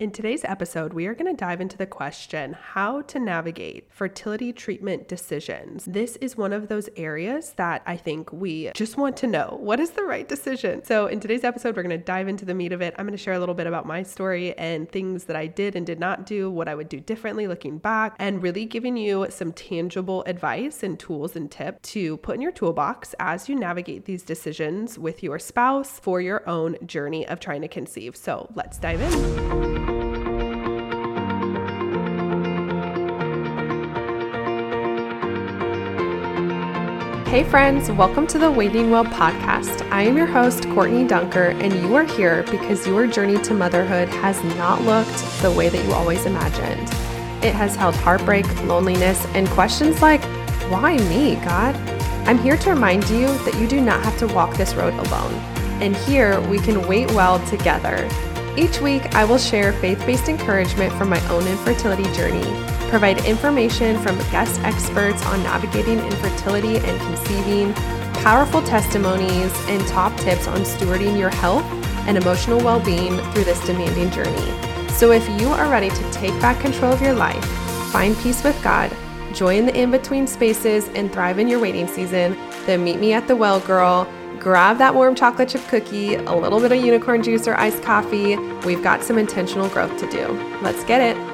In today's episode, we are going to dive into the question how to navigate fertility treatment decisions. This is one of those areas that I think we just want to know what is the right decision. So, in today's episode, we're going to dive into the meat of it. I'm going to share a little bit about my story and things that I did and did not do, what I would do differently looking back, and really giving you some tangible advice and tools and tips to put in your toolbox as you navigate these decisions with your spouse for your own journey of trying to conceive. So, let's dive in. Hey, friends, welcome to the Waiting Well podcast. I am your host, Courtney Dunker, and you are here because your journey to motherhood has not looked the way that you always imagined. It has held heartbreak, loneliness, and questions like, Why me, God? I'm here to remind you that you do not have to walk this road alone. And here we can wait well together. Each week, I will share faith based encouragement from my own infertility journey provide information from guest experts on navigating infertility and conceiving, powerful testimonies, and top tips on stewarding your health and emotional well being through this demanding journey. So, if you are ready to take back control of your life, find peace with God, join the in between spaces, and thrive in your waiting season, then meet me at the well, girl grab that warm chocolate chip cookie, a little bit of unicorn juice or iced coffee. We've got some intentional growth to do. Let's get it.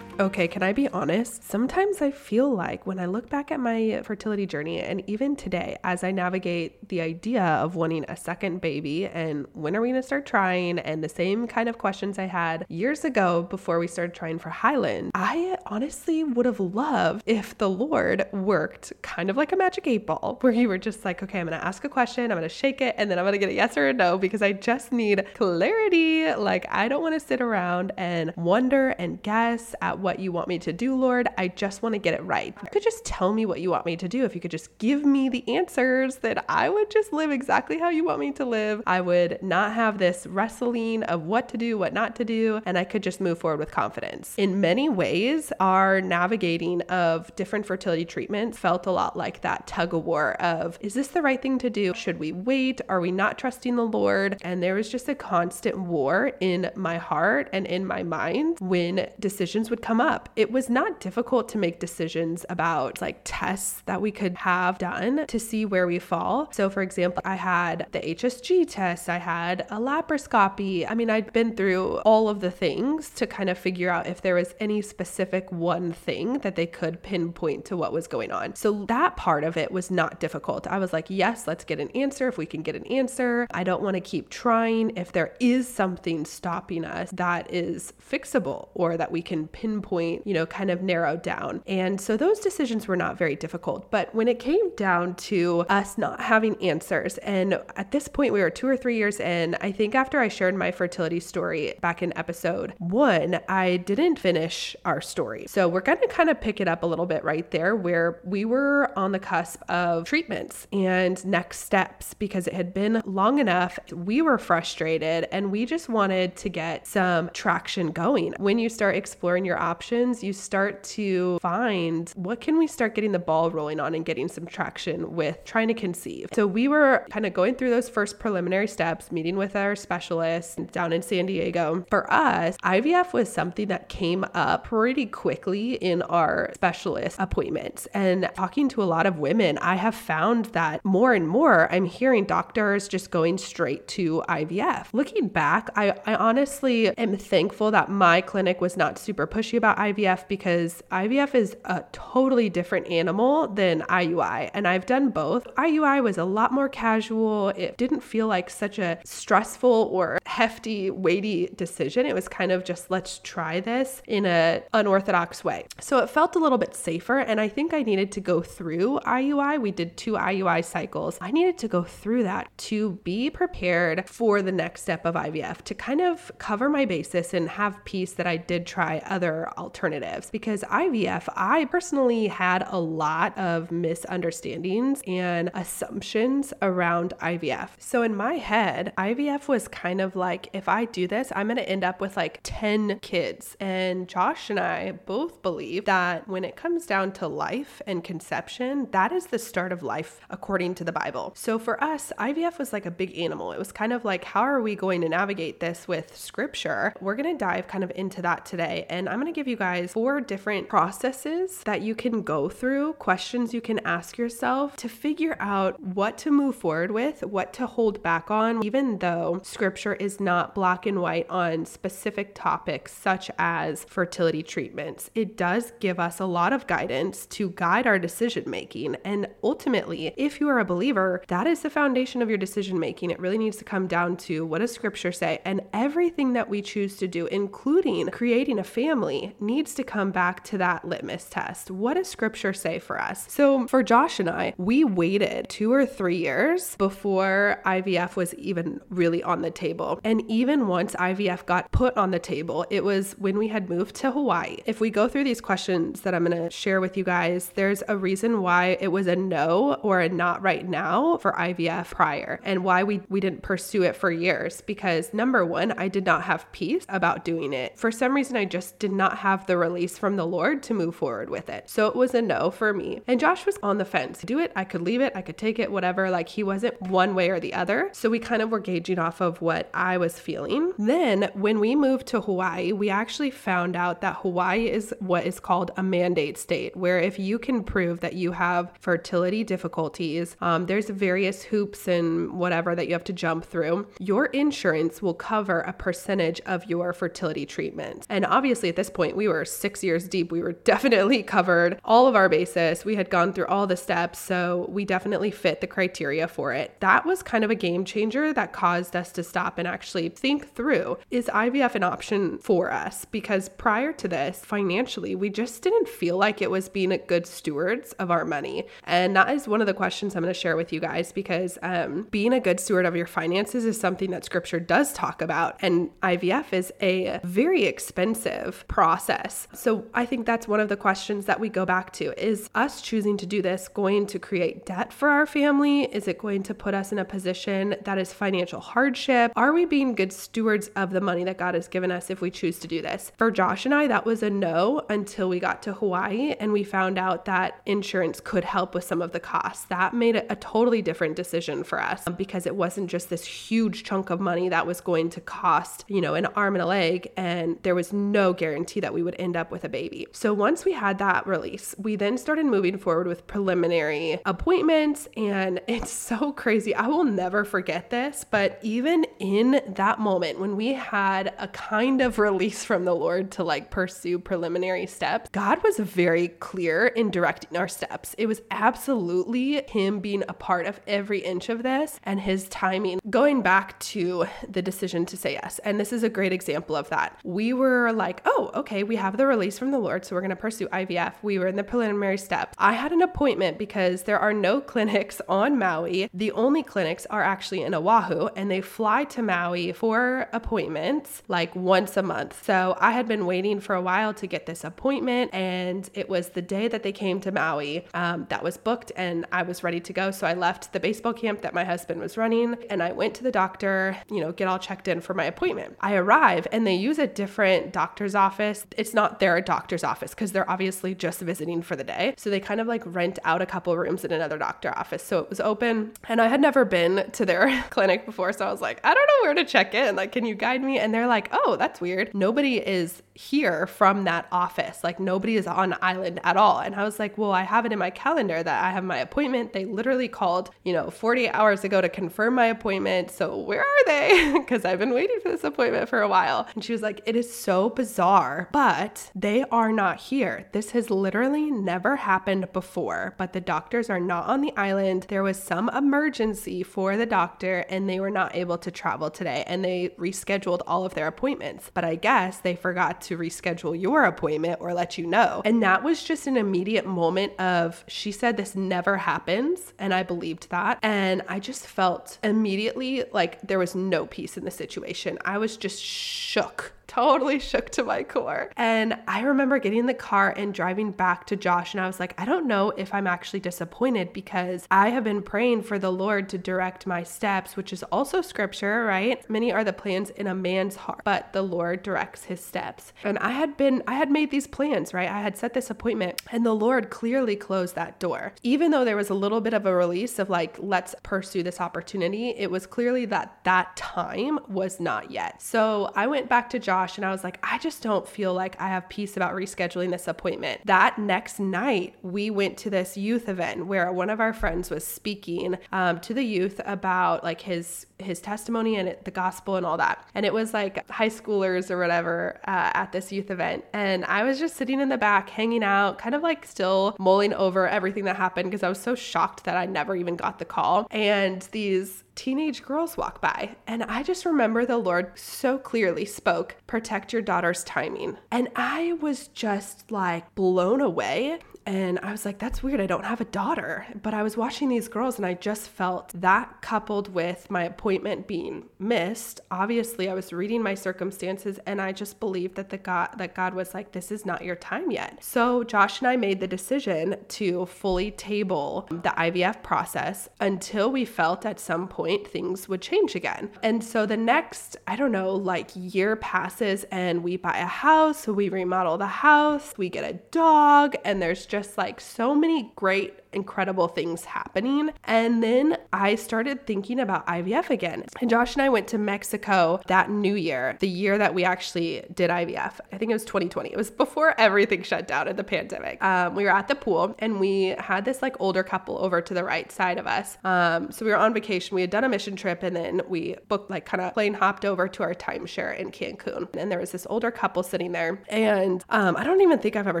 Okay, can I be honest? Sometimes I feel like when I look back at my fertility journey, and even today, as I navigate the idea of wanting a second baby and when are we gonna start trying, and the same kind of questions I had years ago before we started trying for Highland, I honestly would have loved if the Lord worked kind of like a magic eight ball, where you were just like, okay, I'm gonna ask a question, I'm gonna shake it, and then I'm gonna get a yes or a no because I just need clarity. Like, I don't wanna sit around and wonder and guess at what you want me to do, Lord. I just want to get it right. You could just tell me what you want me to do. If you could just give me the answers, then I would just live exactly how you want me to live. I would not have this wrestling of what to do, what not to do, and I could just move forward with confidence. In many ways, our navigating of different fertility treatments felt a lot like that tug of war of is this the right thing to do? Should we wait? Are we not trusting the Lord? And there was just a constant war in my heart and in my mind when decisions would come come up. It was not difficult to make decisions about like tests that we could have done to see where we fall. So, for example, I had the HSG test, I had a laparoscopy. I mean, I'd been through all of the things to kind of figure out if there was any specific one thing that they could pinpoint to what was going on. So, that part of it was not difficult. I was like, yes, let's get an answer if we can get an answer. I don't want to keep trying. If there is something stopping us that is fixable or that we can pinpoint point, you know, kind of narrowed down. And so those decisions were not very difficult. But when it came down to us not having answers, and at this point we were two or three years in, I think after I shared my fertility story back in episode one, I didn't finish our story. So we're going to kind of pick it up a little bit right there where we were on the cusp of treatments and next steps because it had been long enough. We were frustrated and we just wanted to get some traction going. When you start exploring your options, options, you start to find what can we start getting the ball rolling on and getting some traction with trying to conceive. So we were kind of going through those first preliminary steps, meeting with our specialist down in San Diego. For us, IVF was something that came up pretty quickly in our specialist appointments. And talking to a lot of women, I have found that more and more I'm hearing doctors just going straight to IVF. Looking back, I, I honestly am thankful that my clinic was not super pushy about about IVF because IVF is a totally different animal than IUI, and I've done both. IUI was a lot more casual. It didn't feel like such a stressful or hefty, weighty decision. It was kind of just let's try this in a unorthodox way. So it felt a little bit safer, and I think I needed to go through IUI. We did two IUI cycles. I needed to go through that to be prepared for the next step of IVF to kind of cover my basis and have peace that I did try other alternatives because IVF, I personally had a lot of misunderstandings and assumptions around IVF. So in my head, IVF was kind of like if I do this, I'm going to end up with like 10 kids. And Josh and I both believe that when it comes down to life and conception, that is the start of life according to the Bible. So for us, IVF was like a big animal. It was kind of like, how are we going to navigate this with scripture? We're going to dive kind of into that today. And I'm going to give you guys four different processes that you can go through, questions you can ask yourself to figure out what to move forward with, what to hold back on, even though scripture is not black and white on specific topics such as fertility treatments. It does give us a lot of guidance to guide our decision making. And ultimately, if you are a believer, that is the foundation of your decision making. It really needs to come down to what does scripture say? And everything that we choose to do, including creating a family, needs to come back to that litmus test. What does scripture say for us? So for Josh and I, we waited two or three years before IVF was even really on the table. And even once IVF got put on the table, it was when we had moved to Hawaii. If we go through these questions that I'm going to share with you guys, there's a reason why it was a no or a not right now for IVF prior and why we, we didn't pursue it for years. Because number one, I did not have peace about doing it. For some reason, I just did not have the release from the Lord to move forward with it. So it was a no for me. And Josh was on the fence. Do it, I could leave it, I could take it, whatever. Like he wasn't one way or the other. So we kind of were gauging off of what I was feeling. Then when we moved to Hawaii, we actually found out that Hawaii is what is called a mandate state, where if you can prove that you have fertility difficulties, um, there's various hoops and whatever that you have to jump through. Your insurance will cover a percentage of your fertility treatment. And obviously, at this point, we were six years deep. We were definitely covered all of our basis. We had gone through all the steps. So we definitely fit the criteria for it. That was kind of a game changer that caused us to stop and actually think through is IVF an option for us? Because prior to this, financially, we just didn't feel like it was being a good stewards of our money. And that is one of the questions I'm going to share with you guys because um, being a good steward of your finances is something that scripture does talk about. And IVF is a very expensive process. So I think that's one of the questions that we go back to is us choosing to do this going to create debt for our family? Is it going to put us in a position that is financial hardship? Are we being good stewards of the money that God has given us if we choose to do this? For Josh and I, that was a no until we got to Hawaii and we found out that insurance could help with some of the costs. That made a totally different decision for us um, because it wasn't just this huge chunk of money that was going to cost, you know, an arm and a leg, and there was no guarantee that we would end up with a baby. So once we had that release, we then started moving forward with preliminary appointments, and it's so crazy. I will never forget this, but even in that moment when we had a kind of release from the Lord to like pursue preliminary steps, God was very clear in directing our steps. It was absolutely Him being a part of every inch of this and His timing. Going back to the decision to say yes, and this is a great example of that. We were like, oh, okay, we have the release from the Lord, so we're going to pursue IVF. We were in the preliminary steps. I had an appointment because there are no clinics on Maui. The only clinics are actually in Oahu, and they fly to Maui for appointments like once a month. So I had been waiting for a while to get this appointment, and it was the day that they came to Maui um, that was booked, and I was ready to go. So I left the baseball camp that my husband was running, and I went to the doctor, you know, get all checked in for my appointment. I arrive, and they use a different doctor's office. It's not their doctor's office because they're obviously just visiting for the day. So they kind of like rent out a couple rooms in another doctor office. So it was open, and I had never been to their clinic before. So I was like, I don't know where to check in. Like, can you guide me? And they're like, oh, that's weird. Nobody is here from that office. Like, nobody is on island at all. And I was like, well, I have it in my calendar that I have my appointment. They literally called, you know, 48 hours ago to confirm my appointment. So where are they? Because I've been waiting for this appointment for a while. And she was like, it is so bizarre, but they are not here. This has literally never happened before, but the doctors are not on the island. There was some emergency for the doctor and they were not able to travel today and they rescheduled all of their appointments. But I guess they forgot to reschedule your appointment or let you know. And that was just an immediate moment of, she said this never happens. And I believed that. And I just felt immediately like there was no peace in the situation. I was just shook totally shook to my core. And I remember getting in the car and driving back to Josh, and I was like, I don't know if I'm actually disappointed because I have been praying for the Lord to direct my steps, which is also scripture, right? Many are the plans in a man's heart, but the Lord directs his steps. And I had been, I had made these plans, right? I had set this appointment, and the Lord clearly closed that door. Even though there was a little bit of a release of like, let's pursue this opportunity, it was clearly that that time was not yet. So I went back to Josh and I was like, I just don't feel like I have peace about rescheduling this appointment. That next night, we went to this youth event where one of our friends was speaking um, to the youth about like his his testimony and it, the gospel and all that. And it was like high schoolers or whatever uh, at this youth event. And I was just sitting in the back, hanging out, kind of like still mulling over everything that happened because I was so shocked that I never even got the call. And these teenage girls walk by. And I just remember the Lord so clearly spoke, protect your daughter's timing. And I was just like blown away. And I was like, that's weird. I don't have a daughter. But I was watching these girls and I just felt that coupled with my appointment being missed. Obviously, I was reading my circumstances and I just believed that the God that God was like, this is not your time yet. So Josh and I made the decision to fully table the IVF process until we felt at some point things would change again. And so the next, I don't know, like year passes and we buy a house, we remodel the house, we get a dog, and there's just like so many great incredible things happening. And then I started thinking about IVF again. And Josh and I went to Mexico that new year, the year that we actually did IVF. I think it was 2020. It was before everything shut down in the pandemic. Um, we were at the pool and we had this like older couple over to the right side of us. Um, so we were on vacation. We had done a mission trip and then we booked like kind of plane hopped over to our timeshare in Cancun. And there was this older couple sitting there. And um, I don't even think I've ever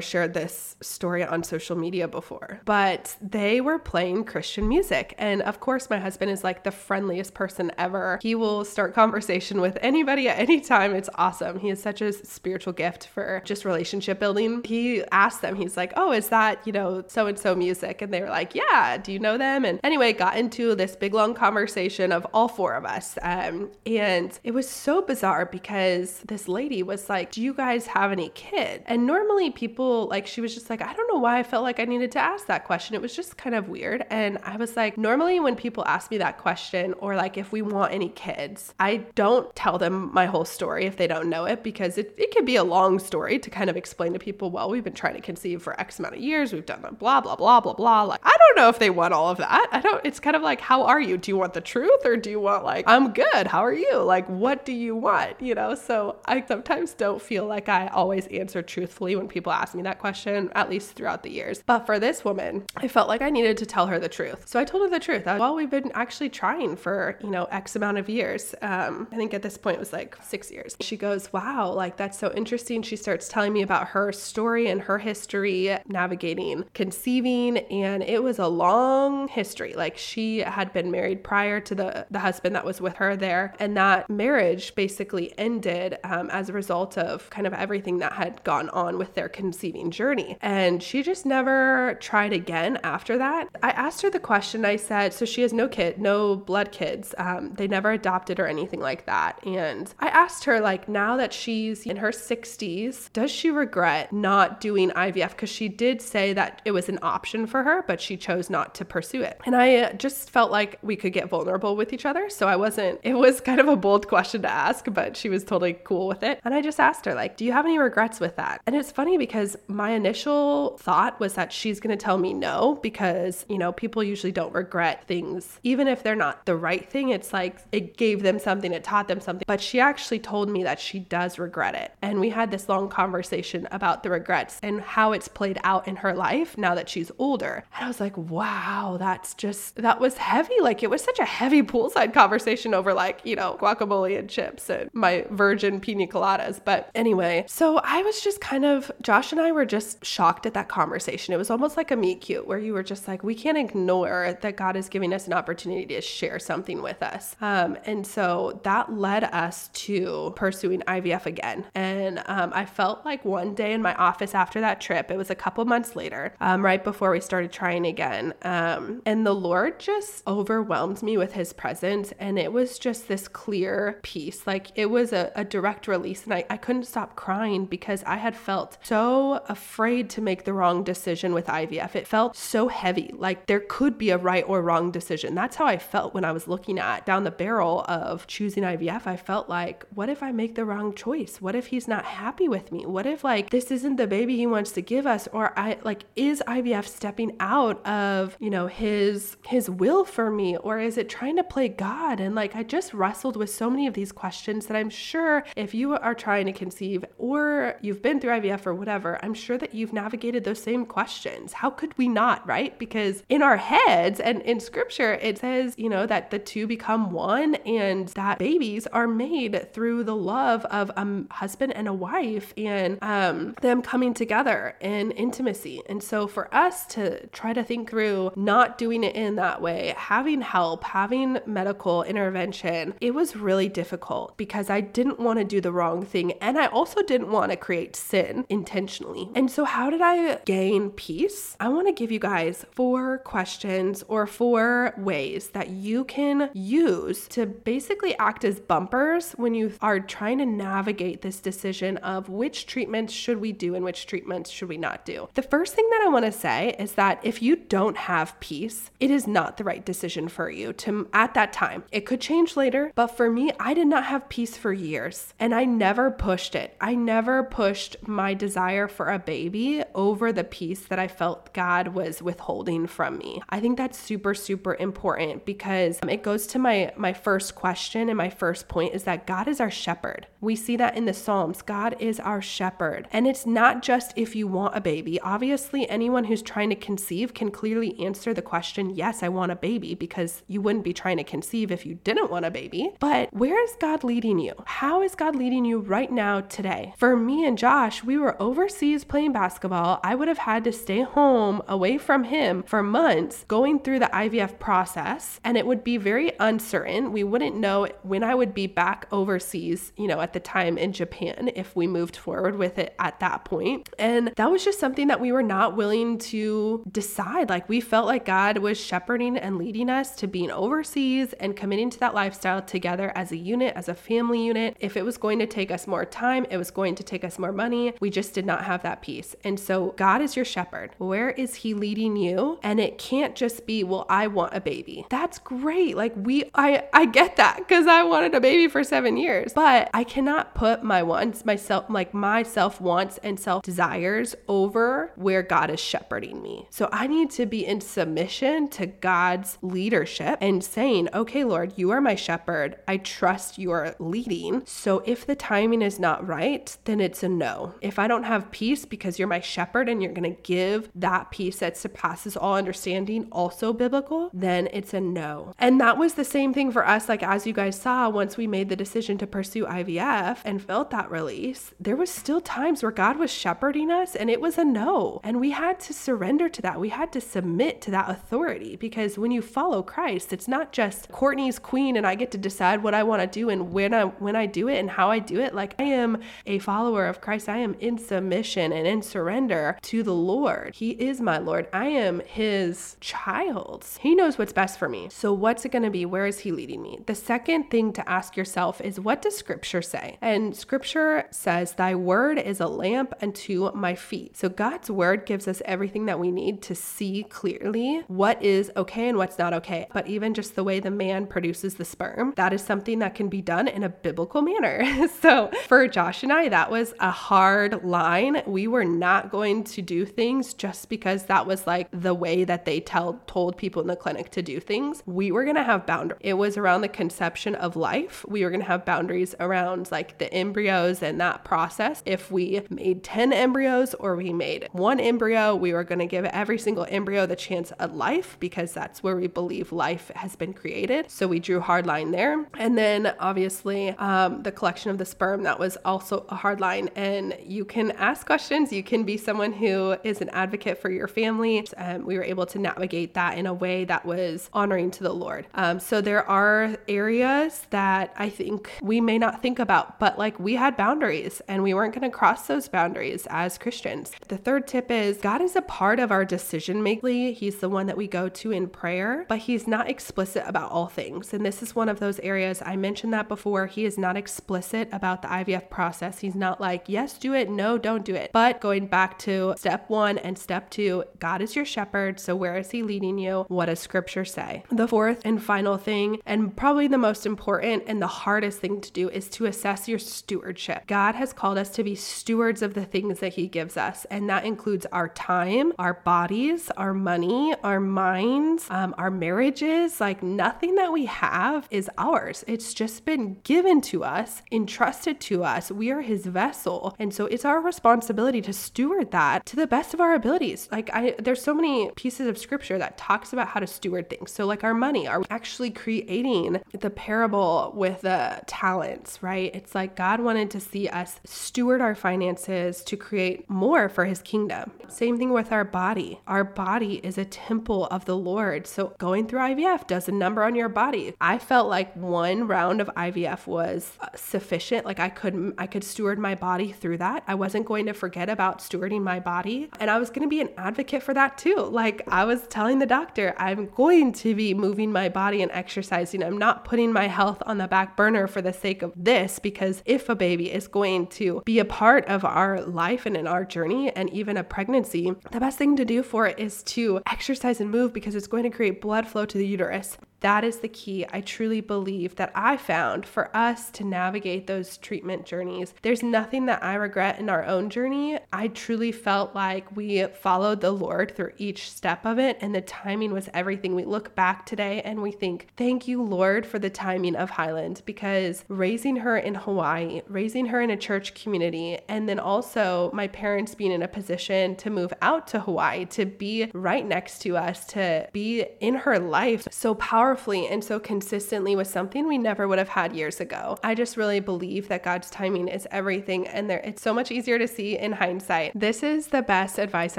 shared this story on social media before, but they were playing Christian music. And of course, my husband is like the friendliest person ever. He will start conversation with anybody at any time. It's awesome. He has such a spiritual gift for just relationship building. He asked them, he's like, Oh, is that, you know, so and so music? And they were like, Yeah, do you know them? And anyway, got into this big long conversation of all four of us. Um, and it was so bizarre because this lady was like, Do you guys have any kids? And normally people, like, she was just like, I don't know why I felt like I needed to ask that question. It was just kind of weird. And I was like, normally when people ask me that question or like if we want any kids, I don't tell them my whole story if they don't know it because it, it can be a long story to kind of explain to people, well, we've been trying to conceive for X amount of years. We've done blah, blah, blah, blah, blah. Like, I don't know if they want all of that. I don't, it's kind of like, how are you? Do you want the truth or do you want like, I'm good. How are you? Like, what do you want? You know? So I sometimes don't feel like I always answer truthfully when people ask me that question, at least throughout the years. But for this woman, I felt like I needed to tell her the truth. So I told her the truth. well, we've been actually trying for, you know, X amount of years. Um, I think at this point it was like six years. She goes, wow, like that's so interesting. She starts telling me about her story and her history navigating conceiving. And it was a long history. Like she had been married prior to the, the husband that was with her there. And that marriage basically ended um, as a result of kind of everything that had gone on with their conceiving journey. And she just never tried again after that, I asked her the question. I said, so she has no kid, no blood kids. Um, they never adopted or anything like that. And I asked her, like, now that she's in her 60s, does she regret not doing IVF? Because she did say that it was an option for her, but she chose not to pursue it. And I uh, just felt like we could get vulnerable with each other. So I wasn't, it was kind of a bold question to ask, but she was totally cool with it. And I just asked her, like, do you have any regrets with that? And it's funny because my initial thought was that she's going to tell me no because, you know, people usually don't regret things, even if they're not the right thing. It's like it gave them something, it taught them something. But she actually told me that she does regret it. And we had this long conversation about the regrets and how it's played out in her life now that she's older. And I was like, wow, that's just, that was heavy. Like it was such a heavy poolside conversation over like, you know, guacamole and chips and my virgin pina coladas. But anyway, so I was just kind of, Josh and I were just shocked at that conversation. It was almost like a meet cute where you were just like, we can't ignore that God is giving us an opportunity to share something with us. Um, and so that led us to pursuing IVF again. And um, I felt like one day in my office after that trip, it was a couple months later, um, right before we started trying again. Um, and the Lord just overwhelmed me with his presence. And it was just this clear peace. Like it was a, a direct release. And I, I couldn't stop crying because I had felt so afraid to make the wrong decision with IVF. It felt so heavy. Like there could be a right or wrong decision. That's how I felt when I was looking at down the barrel of choosing IVF. I felt like, what if I make the wrong choice? What if he's not happy with me? What if like this isn't the baby he wants to give us? Or I like is IVF stepping out of, you know, his his will for me? Or is it trying to play God? And like I just wrestled with so many of these questions that I'm sure if you are trying to conceive or you've been through IVF or whatever, I'm sure that you've navigated those same questions. How could we not, right? Because in our heads and in scripture, it says, you know, that the two become one and that babies are made through the love of a husband and a wife and um, them coming together in intimacy. And so for us to try to think through not doing it in that way, having help, having medical intervention, it was really difficult because I didn't want to do the wrong thing. And I also didn't want to create sin intentionally. And so, how did I gain peace? I want to give you guys four questions or four ways that you can use to basically act as bumpers when you are trying to navigate this decision of which treatments should we do and which treatments should we not do. The first thing that I want to say is that if you don't have peace, it is not the right decision for you to at that time. It could change later, but for me, I did not have peace for years and I never pushed it. I never pushed my desire for a baby over the peace that I felt God was withholding from me. I think that's super super important because um, it goes to my my first question and my first point is that God is our shepherd. We see that in the Psalms. God is our shepherd. And it's not just if you want a baby. Obviously, anyone who's trying to conceive can clearly answer the question, yes, I want a baby because you wouldn't be trying to conceive if you didn't want a baby. But where is God leading you? How is God leading you right now today? For me and Josh, we were overseas playing basketball. I would have had to stay home away from him for months going through the IVF process, and it would be very uncertain. We wouldn't know when I would be back overseas, you know, at the time in Japan if we moved forward with it at that point. And that was just something that we were not willing to decide. Like we felt like God was shepherding and leading us to being overseas and committing to that lifestyle together as a unit, as a family unit. If it was going to take us more time, it was going to take us more money. We just did not have that peace. And so God is your shepherd. Where is he leading you? And it can't just be, well, I want a baby. That's great. Like we I I get that because I wanted a baby for 7 years. But I cannot put my wants, myself like my self wants and self desires over where God is shepherding me. So I need to be in submission to God's leadership and saying, "Okay, Lord, you are my shepherd. I trust your leading. So if the timing is not right, then it's a no. If I don't have peace because you're my shepherd and you're going to give that peace that surpasses all understanding also biblical, then it's a no. And that was the same thing for us like as you guys saw once we made the decision to pursue IVF and felt that release, there was still times where God was shepherding us and it was a no. And we had to surrender to that. We had to submit to that authority because when you follow Christ, it's not just Courtney's queen and I get to decide what I want to do and when I when I do it and how I do it. Like I am a follower of Christ. I am in submission and in surrender to the Lord. He is my Lord. I am his child. He knows what's best for me. So what's it going to be? Where is he leading me? The second thing to ask yourself is what does scripture say? And scripture says, Thy word is a lamp unto my feet. So God's word gives us everything that we need to see clearly what is okay and what's not okay. But even just the way the man produces the sperm, that is something that can be done in a biblical manner. so for Josh and I, that was a hard line. We were not going to do things just because that was like the way that they tell told people in the clinic to do things. We were going to have boundaries. It was around the conception of life. We were going to have boundaries around like the embryos and that process. If we made 10 embryos or we made one embryo, we were going to give every single embryo the chance at life because that's where we believe life has been created. So we drew hard line there. And then obviously um, the collection of the sperm, that was also a hard line. And you can ask questions, you can be someone who is an advocate for your family. Um, we were able to navigate that in a way that was honoring to the Lord. Um, so there are areas that I think we may not think about, but like we had boundaries and we weren't going to cross those boundaries as Christians. The third tip is God is a part of our decision making. He's the one that we go to in prayer, but He's not explicit about all things. And this is one of those areas I mentioned that before. He is not explicit about the IVF process. He's not like, yes, do it, no, don't do it. But going back to step one and step two, God is your shepherd. So where is He leading you? What does scripture say? The fourth and final thing, and probably the most important and the hardest thing to do, is to assess your stewardship. God has called us to be stewards of the things that He gives us, and that includes our time, our bodies, our money, our minds, um, our marriages. Like nothing that we have is ours. It's just been given to us, entrusted to us. We are His vessel, and so it's our responsibility to steward that to the best of our abilities. Like I, there's so many pieces of scripture that talks about how to steward things. So like our money, are we actually creating the parable with the talents, right? It's like God wanted to see us steward our finances to create more for his kingdom. Same thing with our body. Our body is a temple of the Lord. So going through IVF does a number on your body. I felt like one round of IVF was uh, sufficient. Like I could I could steward my body through that. I wasn't going to forget about stewarding my body, and I was going to be an advocate for that too. Like I was telling the doctor, I'm going to be moving my body and exercising. I'm not putting my health on the back burner for the sake of this because if a baby is going to be a part of our life and in our journey and even a pregnancy, the best thing to do for it is to exercise and move because it's going to create blood flow to the uterus. That is the key. I truly believe that I found for us to navigate those treatment journeys. There's nothing that I regret in our own journey. I truly felt like we followed the Lord through each step of it, and the timing was everything. We look back today and we think, Thank you, Lord, for the timing of Highland, because raising her in Hawaii, raising her in a church community, and then also my parents being in a position to move out to Hawaii, to be right next to us, to be in her life so powerful powerfully and so consistently with something we never would have had years ago. I just really believe that God's timing is everything and there it's so much easier to see in hindsight. This is the best advice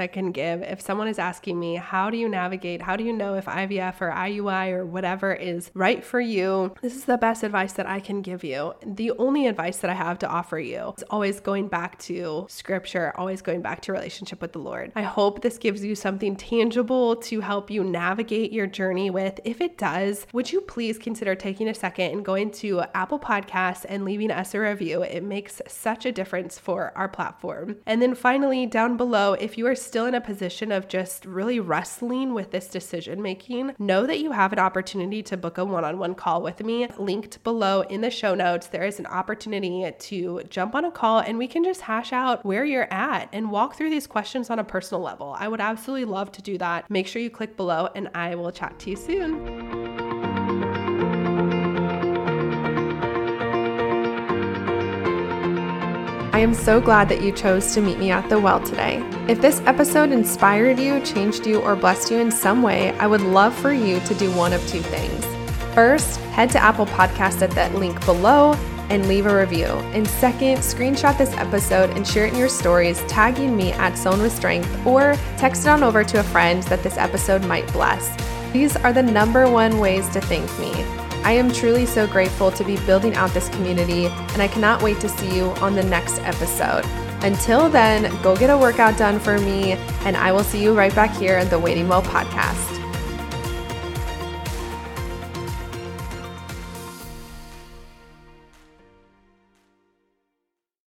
I can give if someone is asking me, how do you navigate? How do you know if IVF or IUI or whatever is right for you? This is the best advice that I can give you. The only advice that I have to offer you is always going back to scripture, always going back to relationship with the Lord. I hope this gives you something tangible to help you navigate your journey with. If it does, does, would you please consider taking a second and going to Apple Podcasts and leaving us a review? It makes such a difference for our platform. And then finally, down below, if you are still in a position of just really wrestling with this decision making, know that you have an opportunity to book a one on one call with me. Linked below in the show notes, there is an opportunity to jump on a call and we can just hash out where you're at and walk through these questions on a personal level. I would absolutely love to do that. Make sure you click below and I will chat to you soon. I am so glad that you chose to meet me at the well today. If this episode inspired you, changed you, or blessed you in some way, I would love for you to do one of two things. First, head to Apple Podcast at that link below and leave a review. And second, screenshot this episode and share it in your stories, tagging me at Sown with Strength, or text it on over to a friend that this episode might bless. These are the number one ways to thank me. I am truly so grateful to be building out this community, and I cannot wait to see you on the next episode. Until then, go get a workout done for me, and I will see you right back here at the Waiting Well podcast.